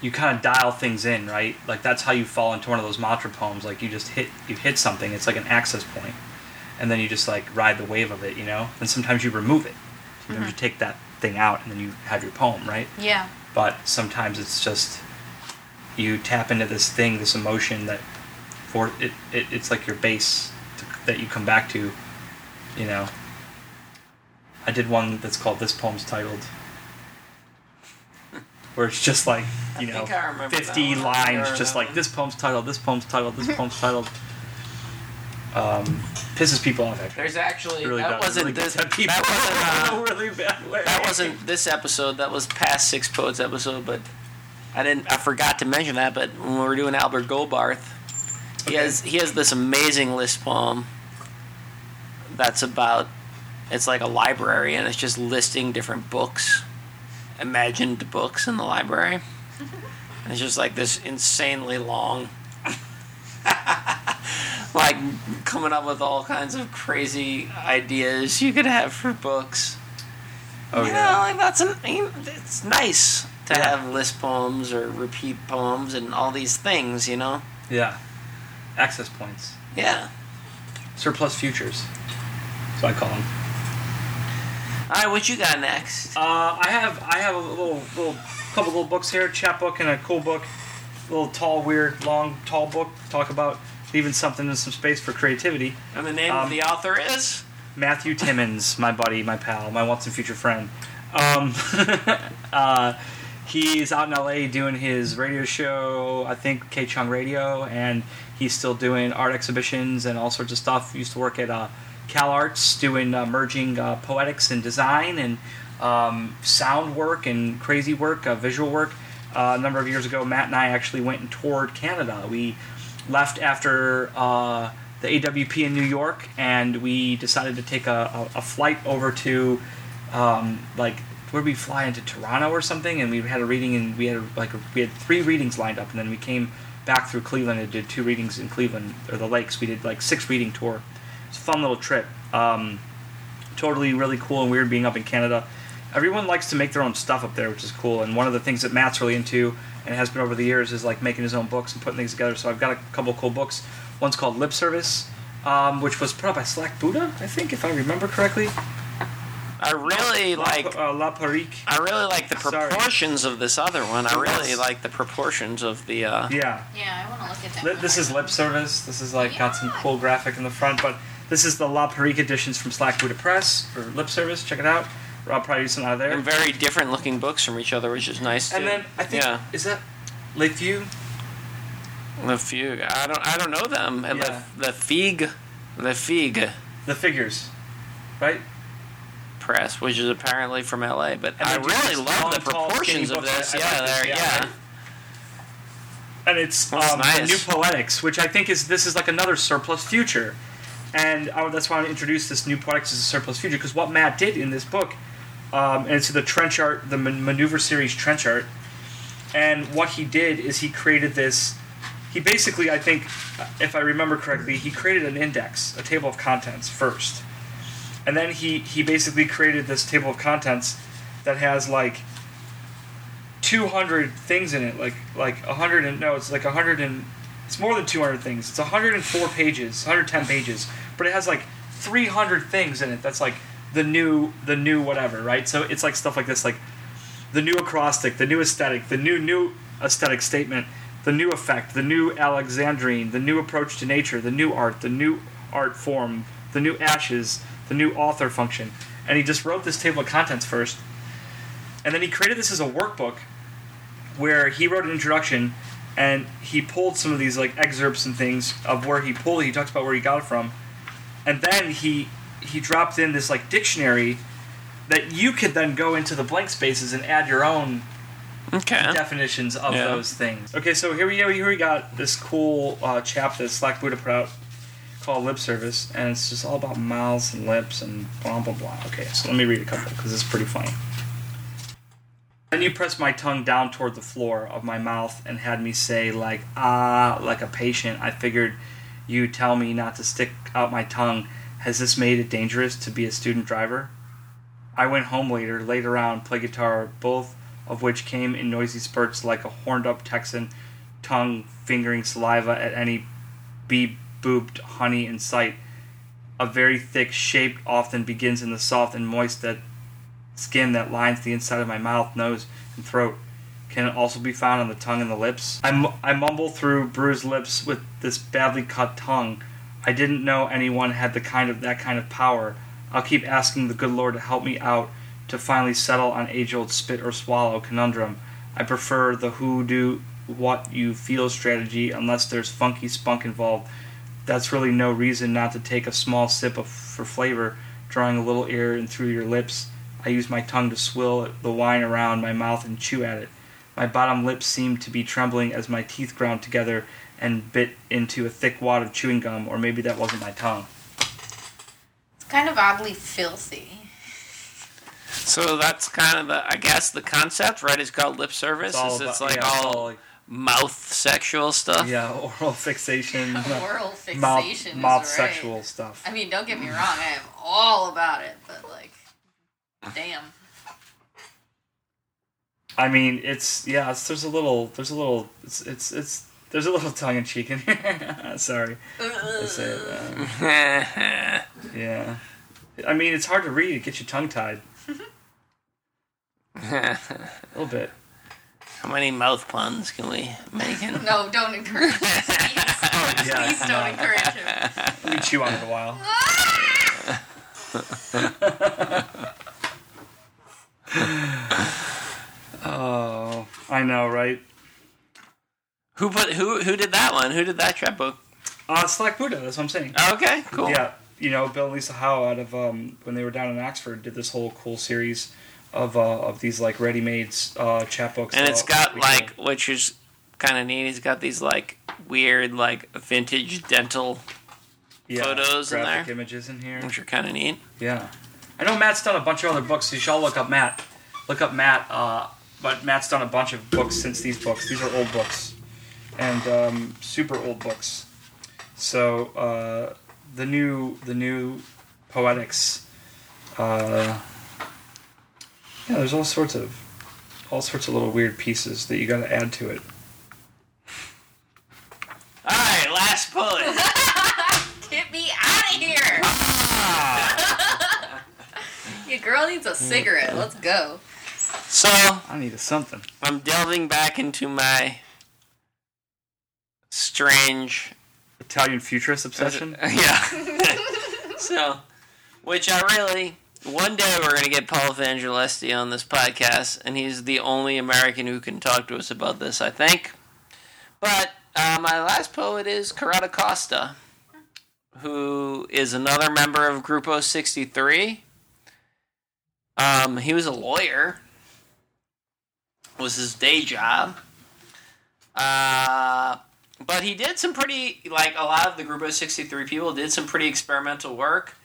You kind of dial things in, right? Like that's how you fall into one of those mantra poems. Like you just hit you hit something. It's like an access point, and then you just like ride the wave of it, you know. And sometimes you remove it. Sometimes you mm-hmm. take that thing out, and then you have your poem, right?
yeah,
But sometimes it's just you tap into this thing, this emotion that for it, it it's like your base to, that you come back to, you know. I did one that's called "This Poem's Titled," where it's just like you
I
know,
think I remember that
fifty lines, just like this poem's titled, this poem's titled, this poem's titled. Um, pisses people off. Actually,
There's actually
really
that.
It
wasn't
really
this,
gets [LAUGHS]
that wasn't uh,
really bad way.
that wasn't this episode. That was past Six Poets episode, but I didn't. I forgot to mention that. But when we were doing Albert Goldbarth, he
Okay.
has he has this amazing list poem. That's about. It's like a library, and it's just listing different books, imagined books in the library. And it's just like this insanely long. [LAUGHS] like coming up with all kinds of crazy ideas you could have for books.
Oh
you
yeah.
know, like that's an, it's nice to
Yeah.
have list poems or repeat poems and all these things, you know.
Yeah. Access points.
Yeah.
Surplus futures. So I call them.
All right, what you got next?
Uh, I have I have a little little couple of little books here, chapbook and a cool book. A little tall, weird, long, tall book. Talk about leaving something in some space for creativity.
And the name
um,
of the author is
Matthew Timmons, my buddy, my pal, my once and future friend. Um, [LAUGHS] uh, he's out in LA doing his radio show, I think KCHUNG Radio, and he's still doing art exhibitions and all sorts of stuff. He used to work at uh, CalArts doing uh, merging uh, poetics and design and um, sound work and crazy work, uh, visual work. Uh, a number of years ago, Matt and I actually went and toured Canada. We left after the AWP in New York, and we decided to take a, a, a flight over to um, like where we fly into Toronto or something, and we had a reading, and we had like we had three readings lined up, and then we came back through Cleveland and did two readings in Cleveland or the Lakes. We did like six reading tour. It's a fun little trip. Um, totally really cool and weird being up in Canada. Everyone likes to make their own stuff up there, which is cool. And one of the things that Matt's really into and has been over the years is like making his own books and putting things together. So I've got a couple cool books. One's called Lip Service, um, which was put out by Slack Buddha, I think, if I remember correctly.
I really
La,
like
uh, La Perruque.
I really like the
Sorry.
proportions of this other one. I really
Yes.
like the proportions of the uh
Yeah.
yeah. I want to look at that.
Li- This is lip service. This is like got some cool graphic in the front, but this is the La Perruque editions from Slack Buddha Press for lip service. Check it out. I'll probably something out of there.
and very different looking books from each other, which is nice too.
And then I think
yeah,
is that Lakeview?
the Fugue. I don't I don't know them. And
Yeah.
the the Fig, the Fig
The figures, right?
Press, which is apparently from LA. But
And
I really love the proportions of this. Yeah,
like this,
there.
yeah,
Yeah.
And it's um, the
nice.
new poetics, which I think is this is like another surplus future, and I, that's why I want to introduce this new product as a surplus future because what Matt did in this book, um, and it's the trench art, the Man- maneuver series trench art, and what he did is he created this. He basically, I think, if I remember correctly, he created an index, a table of contents first, and then he he basically created this table of contents that has like 200 things in it like like 100 and no it's like 100 and it's more than 200 things it's 104 pages 110 pages but it has like 300 things in it that's like the new the new whatever right so it's like stuff like this like the new acrostic the new aesthetic the new new aesthetic statement the new effect the new alexandrine the new approach to nature the new art the new art form the new ashes the new author function and he just wrote this table of contents first and then he created this as a workbook where he wrote an introduction and he pulled some of these like excerpts and things of where he pulled it. He talks about where he got it from. And then he he dropped in this like dictionary that you could then go into the blank spaces and add your own
Okay.
definitions of
Yeah.
those things. Okay, so here we go. here we got this cool uh, chap that Slack Buddha put out called Lip Service, and it's just all about mouths and lips and blah blah blah. Okay, so let me read a couple because it's pretty funny. Then you pressed my tongue down toward the floor of my mouth and had me say like ah like a patient. I figured you tell me not to stick out my tongue. Has this made it dangerous to be a student driver? I went home later, laid around, played guitar, both of which came in noisy spurts like a horned up Texan, tongue fingering saliva at any bee booped honey in sight. A very thick shape often begins in the soft and moist that skin that lines the inside of my mouth, nose, and throat. Can also be found on the tongue and the lips? I, mumble through bruised lips with this badly cut tongue. I didn't know anyone had the kind of that kind of power. I'll keep asking the good Lord to help me out to finally settle on age-old spit or swallow conundrum. I prefer the who do what you feel strategy unless there's funky spunk involved. That's really no reason not to take a small sip of for flavor, drawing a little air in through your lips. I use my tongue to swill the wine around my mouth and chew at it. My bottom lip seemed to be trembling as my teeth ground together and bit into a thick wad of chewing gum, or maybe that wasn't my tongue.
It's kind of oddly filthy.
So that's kind of the, I guess, the concept, right? It's called lip service.
It's all
It's, it's like
yeah,
all,
all like-
mouth sexual stuff.
Yeah, [LAUGHS] oral fixation, [LAUGHS]
Oral
mouth,
fixation is
mouth
right.
sexual stuff.
I mean, don't get me wrong, I am all about it, but like, damn.
I mean, it's yeah. It's, there's a little. There's a little. It's it's it's. There's a little tongue in cheek in here. [LAUGHS] Sorry, I say it. um, [LAUGHS] yeah. I mean, it's hard to read. It gets you tongue tied a little bit.
How many mouth puns can we make? In? [LAUGHS]
No, don't encourage him. Please,
yeah,
please don't
no.
encourage him.
Let me chew on it a while. Oh, I know, right?
Who put who who did that one? Who did that chapbook?
Uh, Slack Buddha. That's what I'm saying.
Okay, cool.
Yeah, you know, Bill and Lisa Howe out of um, when they were down in Oxford did this whole cool series of uh, of these like ready-made uh, chapbooks.
And it's got like,
can-
which is kind of neat. He's got these like weird like vintage dental,
yeah,
photos in there.
images in here.
which are kind of neat.
Yeah, I know Matt's done a bunch of other books. So you should all look up Matt. Look up Matt. Uh, but Matt's done a bunch of books since these books. These are old books, and um, super old books. So uh, the new the new poetics. Uh, yeah, there's all sorts of all sorts of little weird pieces that you got to add to it.
All right, last poet. [LAUGHS]
Your girl needs a cigarette. Let's go.
so
I need a something.
I'm delving back into my strange
Italian futurist obsession. [LAUGHS]
yeah. [LAUGHS] so, which I really one day we're gonna get Paul Vangelisti on this podcast, and he's the only American who can talk to us about this, I think. But uh, my last poet is Corrado Costa, who is another member of Gruppo 63. Um, he was a lawyer. Was his day job. Uh, but he did some pretty like a lot of the Gruppo 63 people did some pretty experimental work.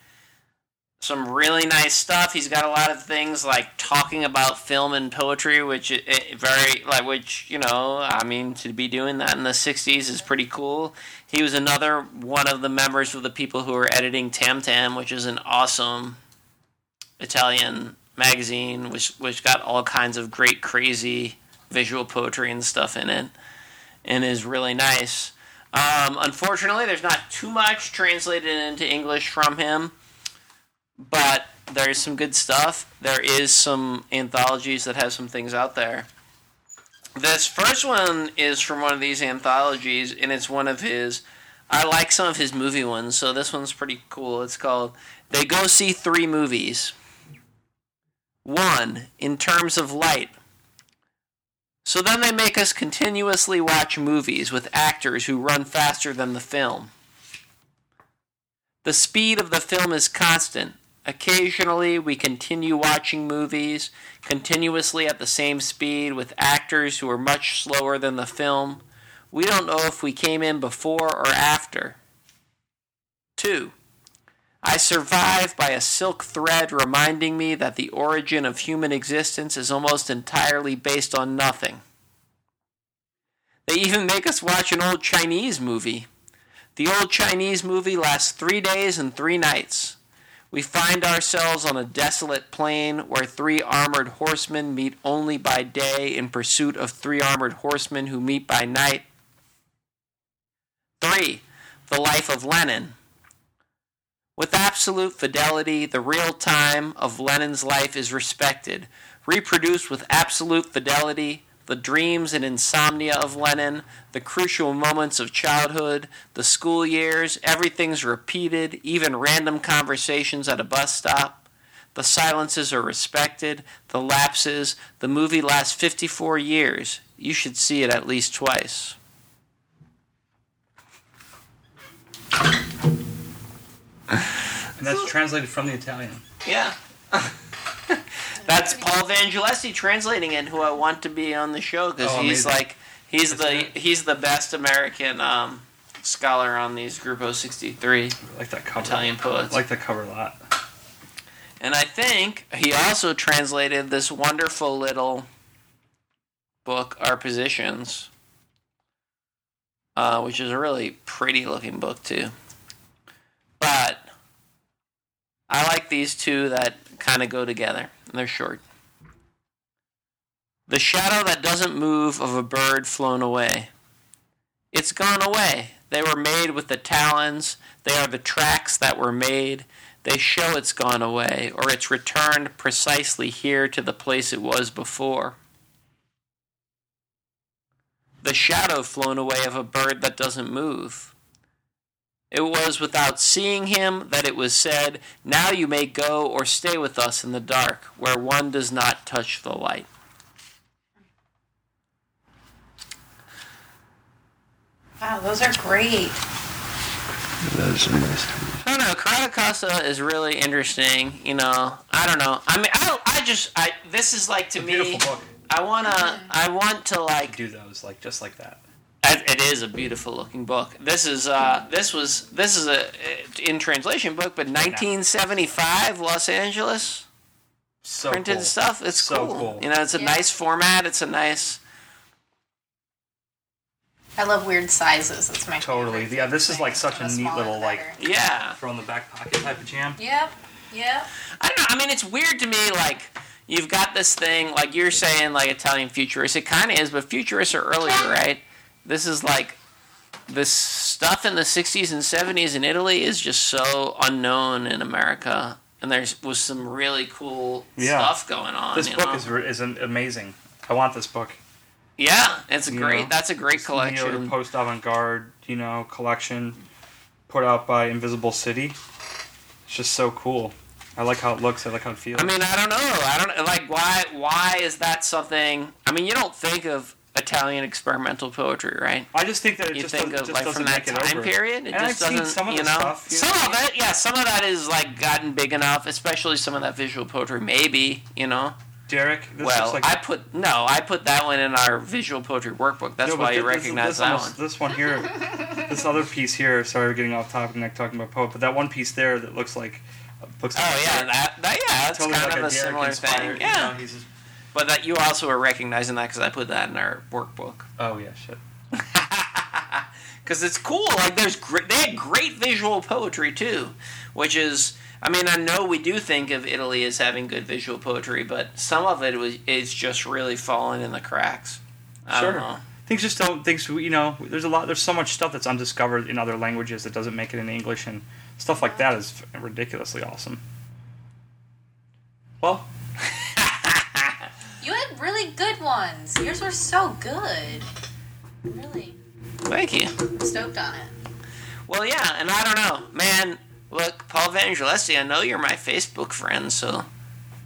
Some really nice stuff. He's got a lot of things like talking about film and poetry, which i i very like which you know I mean to be doing that in the 60s is pretty cool. He was another one of the members of the people who were editing Tam Tam, which is an awesome Italian magazine, which which got all kinds of great, crazy visual poetry and stuff in it, and is really nice. Um, unfortunately, there's not too much translated into English from him, but there's some good stuff. There is some anthologies that have some things out there. This first one is from one of these anthologies, and it's one of his. I like some of his movie ones, so this one's pretty cool. It's called They Go See Three Movies. One, in terms of light. So then they make us continuously watch movies with actors who run faster than the film. The speed of the film is constant. Occasionally, we continue watching movies continuously at the same speed with actors who are much slower than the film. We don't know if we came in before or after. 2. I survive by a silk thread reminding me that the origin of human existence is almost entirely based on nothing. They even make us watch an old Chinese movie. The old Chinese movie lasts three days and three nights. We find ourselves on a desolate plain where three armored horsemen meet only by day in pursuit of three armored horsemen who meet by night. 3. The Life of Lenin. With absolute fidelity, the real time of Lenin's life is respected. Reproduced with absolute fidelity, the dreams and insomnia of Lenin, the crucial moments of childhood, the school years, everything's repeated, even random conversations at a bus stop. The silences are respected, the lapses. The movie lasts 54 years. You should see it at least twice. [LAUGHS]
And that's translated from the Italian.
Yeah. [LAUGHS] That's Paul Vangelisti translating it, who I want to be on the show because
Oh,
he's like he's
That's
the he's the best American um, scholar on these Gruppo 63
I like that cover.
Italian poets.
I like that cover a lot.
And I think he also translated this wonderful little book, Our Positions, uh, which is a really pretty looking book, too. But I like these two that kind of go together, they're short. The shadow that doesn't move of a bird flown away. It's gone away. They were made with the talons. They are the tracks that were made. They show it's gone away, or it's returned precisely here to the place it was before. The shadow flown away of a bird that doesn't move. It was without seeing him that it was said, Now you may go or stay with us in the dark, where one does not touch the light.
Wow, those are great.
Those are nice.
I don't know. Caracasa is really interesting. You know, I don't know. I mean, I don't. I just. I. This is like to
a
me.
beautiful book.
I wanna. I want to like.
Do those like just like that.
It it is a beautiful looking book. This is. Uh. This was. This is a in translation book, but 1975 Los Angeles
So
printed
cool.
stuff. It's
So
cool.
cool.
You know, it's a
Yeah.
nice format. It's a nice.
I love weird sizes. That's my
Totally.
favorite
Yeah, this is like such a
The
neat little like.
Yeah.
throw in the back pocket type of jam.
Yep. Yep.
I don't know. I mean, it's weird to me. Like, you've got this thing, like you're saying, like Italian futurists. It kind of is, but futurists are earlier, right? This is like this stuff in the 60s and 70s in Italy is just so unknown in America. And there was some really cool
Yeah.
stuff going on.
This book
know?
is re- is amazing. I want this book.
yeah, it's a
you
great.
know,
that's a great collection.
post avant garde, you know, collection put out by Invisible City. It's just so cool. I like how it looks. I like how it feels.
I mean, I don't know. I don't like why. Why is that something? I mean, you don't think of Italian experimental poetry, right?
I just think that it
you
just,
think
does,
of
just
like
doesn't
from that time period. It
And
just
I've seen
doesn't,
some of
you
the
know.
stuff, you
some
know?
of it, yeah, some of that is like gotten big enough, especially some of that visual poetry. Maybe you know.
Derek, this
well,
like
I put no, I put that one in our visual poetry workbook. That's
No,
why you
thi- this-
recognize
this
that
almost-
one.
This one here, this other piece here. Sorry, we're getting off topic, not talking about poet, but that one piece there that looks like looks. Oh, like
Oh yeah,
Derek-
that, that yeah, that's
totally
kind
like
of a,
a
similar thing.
you
Yeah,
know, he's just-
but that you also are recognizing that because I put that in our workbook. [LAUGHS]
oh yeah, shit.
because it's cool. Like there's great, they had great visual poetry too, which is I mean, I know we do think of Italy as having good visual poetry, but some of it was is just really falling in the cracks. I
Sure. Things just don't. Things you know. There's a lot. There's so much stuff that's undiscovered in other languages that doesn't make it in English, and stuff like that is ridiculously awesome. Well,
really good ones. Yours were so good. Really
Thank you.
stoked on it.
Well, yeah, and I don't know, man. Look, Paul Vangelisti, I know you're my Facebook friend, so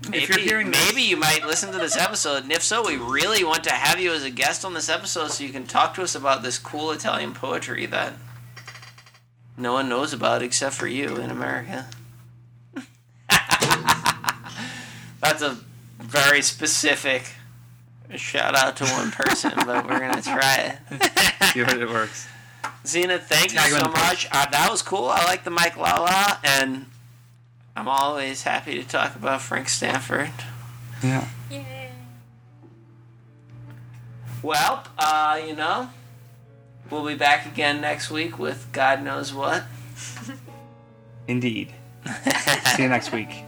maybe,
you're hearing this-
maybe you might listen to this episode. And if so, we really want to have you as a guest on this episode so you can talk to us about this cool Italian poetry that no one knows about except for you in America. [LAUGHS] That's a very specific shout out to one person, but we're gonna [LAUGHS] try it. [LAUGHS]
see if it works.
Zena, thank you
Tag him
so much. Uh, that was cool. I like the Mike Lala, and I'm always happy to talk about Frank Stanford.
Yeah.
Yay.
Well, uh, you know, we'll be back again next week with God knows what.
Indeed. [LAUGHS] see you next week.